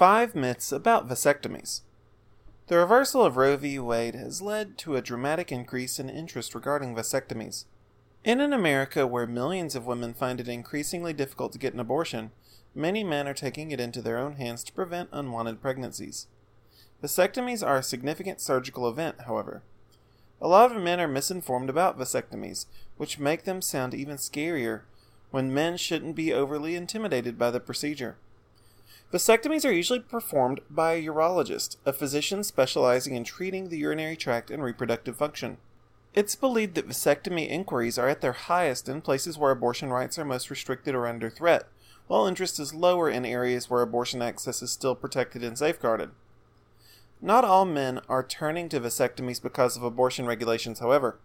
Five myths about vasectomies. The reversal of Roe v. Wade has led to a dramatic increase in interest regarding vasectomies. In an America where millions of women find it increasingly difficult to get an abortion, many men are taking it into their own hands to prevent unwanted pregnancies. Vasectomies are a significant surgical event, however. A lot of men are misinformed about vasectomies, which make them sound even scarier when men shouldn't be overly intimidated by the procedure. Vasectomies are usually performed by a urologist, a physician specializing in treating the urinary tract and reproductive function. It's believed that vasectomy inquiries are at their highest in places where abortion rights are most restricted or under threat, while interest is lower in areas where abortion access is still protected and safeguarded. Not all men are turning to vasectomies because of abortion regulations, however.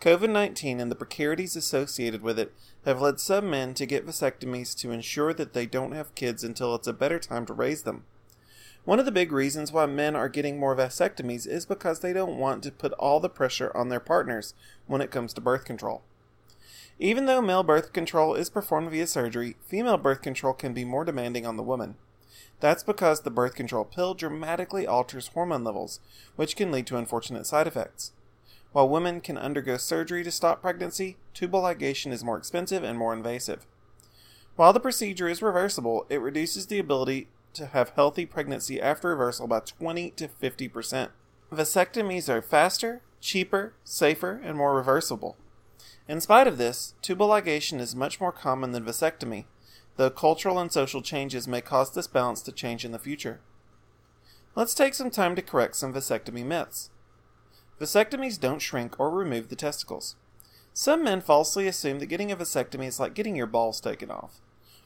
COVID 19 and the precarities associated with it have led some men to get vasectomies to ensure that they don't have kids until it's a better time to raise them. One of the big reasons why men are getting more vasectomies is because they don't want to put all the pressure on their partners when it comes to birth control. Even though male birth control is performed via surgery, female birth control can be more demanding on the woman. That's because the birth control pill dramatically alters hormone levels, which can lead to unfortunate side effects. While women can undergo surgery to stop pregnancy, tubal ligation is more expensive and more invasive. While the procedure is reversible, it reduces the ability to have healthy pregnancy after reversal by 20 to 50%. Vasectomies are faster, cheaper, safer, and more reversible. In spite of this, tubal ligation is much more common than vasectomy, though cultural and social changes may cause this balance to change in the future. Let's take some time to correct some vasectomy myths. Vasectomies don't shrink or remove the testicles. Some men falsely assume that getting a vasectomy is like getting your balls taken off.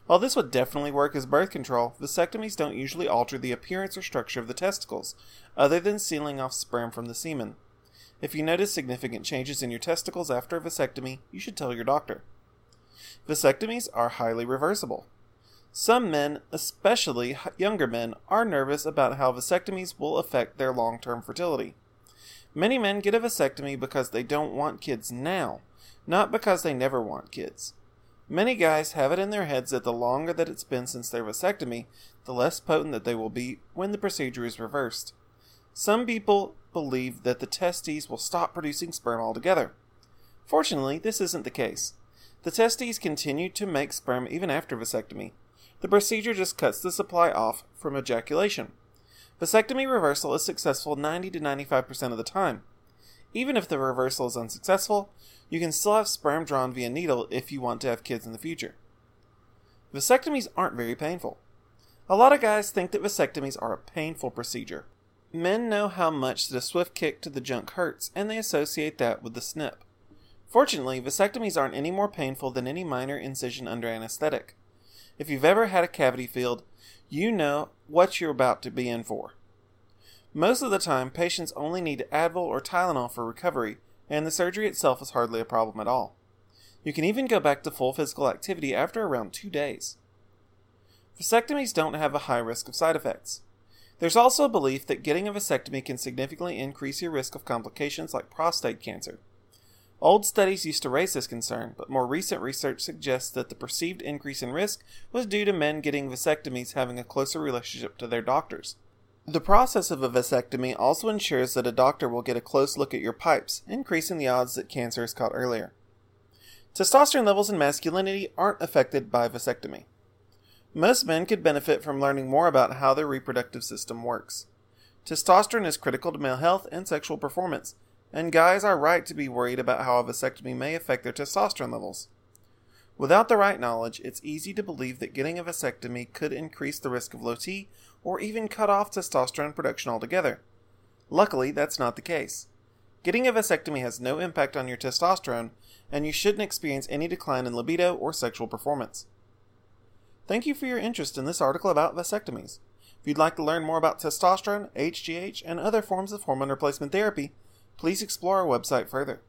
While this would definitely work as birth control, vasectomies don't usually alter the appearance or structure of the testicles, other than sealing off sperm from the semen. If you notice significant changes in your testicles after a vasectomy, you should tell your doctor. Vasectomies are highly reversible. Some men, especially younger men, are nervous about how vasectomies will affect their long term fertility. Many men get a vasectomy because they don't want kids now, not because they never want kids. Many guys have it in their heads that the longer that it's been since their vasectomy, the less potent that they will be when the procedure is reversed. Some people believe that the testes will stop producing sperm altogether. Fortunately, this isn't the case. The testes continue to make sperm even after vasectomy. The procedure just cuts the supply off from ejaculation. Vasectomy reversal is successful 90 to 95% of the time. Even if the reversal is unsuccessful, you can still have sperm drawn via needle if you want to have kids in the future. Vasectomies aren't very painful. A lot of guys think that vasectomies are a painful procedure. Men know how much that a swift kick to the junk hurts, and they associate that with the snip. Fortunately, vasectomies aren't any more painful than any minor incision under anesthetic. If you've ever had a cavity filled, you know what you're about to be in for. Most of the time, patients only need Advil or Tylenol for recovery, and the surgery itself is hardly a problem at all. You can even go back to full physical activity after around two days. Vasectomies don't have a high risk of side effects. There's also a belief that getting a vasectomy can significantly increase your risk of complications like prostate cancer. Old studies used to raise this concern, but more recent research suggests that the perceived increase in risk was due to men getting vasectomies having a closer relationship to their doctors. The process of a vasectomy also ensures that a doctor will get a close look at your pipes, increasing the odds that cancer is caught earlier. Testosterone levels in masculinity aren't affected by vasectomy. Most men could benefit from learning more about how their reproductive system works. Testosterone is critical to male health and sexual performance, and guys are right to be worried about how a vasectomy may affect their testosterone levels. Without the right knowledge, it's easy to believe that getting a vasectomy could increase the risk of low T or even cut off testosterone production altogether. Luckily, that's not the case. Getting a vasectomy has no impact on your testosterone, and you shouldn't experience any decline in libido or sexual performance. Thank you for your interest in this article about vasectomies. If you'd like to learn more about testosterone, HGH, and other forms of hormone replacement therapy, please explore our website further.